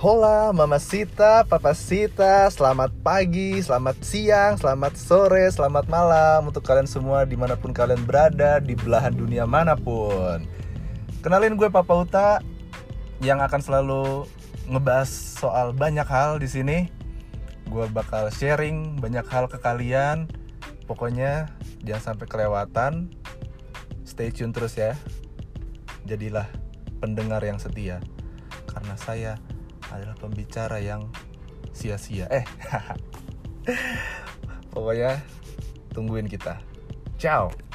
Hola Mama Sita, Papa Sita, selamat pagi, selamat siang, selamat sore, selamat malam Untuk kalian semua di mana pun kalian berada, di belahan dunia mana pun Kenalin gue Papa Uta yang akan selalu ngebahas soal banyak hal di sini. Gue bakal sharing banyak hal ke kalian. Pokoknya jangan sampai kelewatan. Stay tune terus ya. Jadilah pendengar yang setia. Karena saya adalah pembicara yang sia-sia. Eh, pokoknya tungguin kita. Ciao.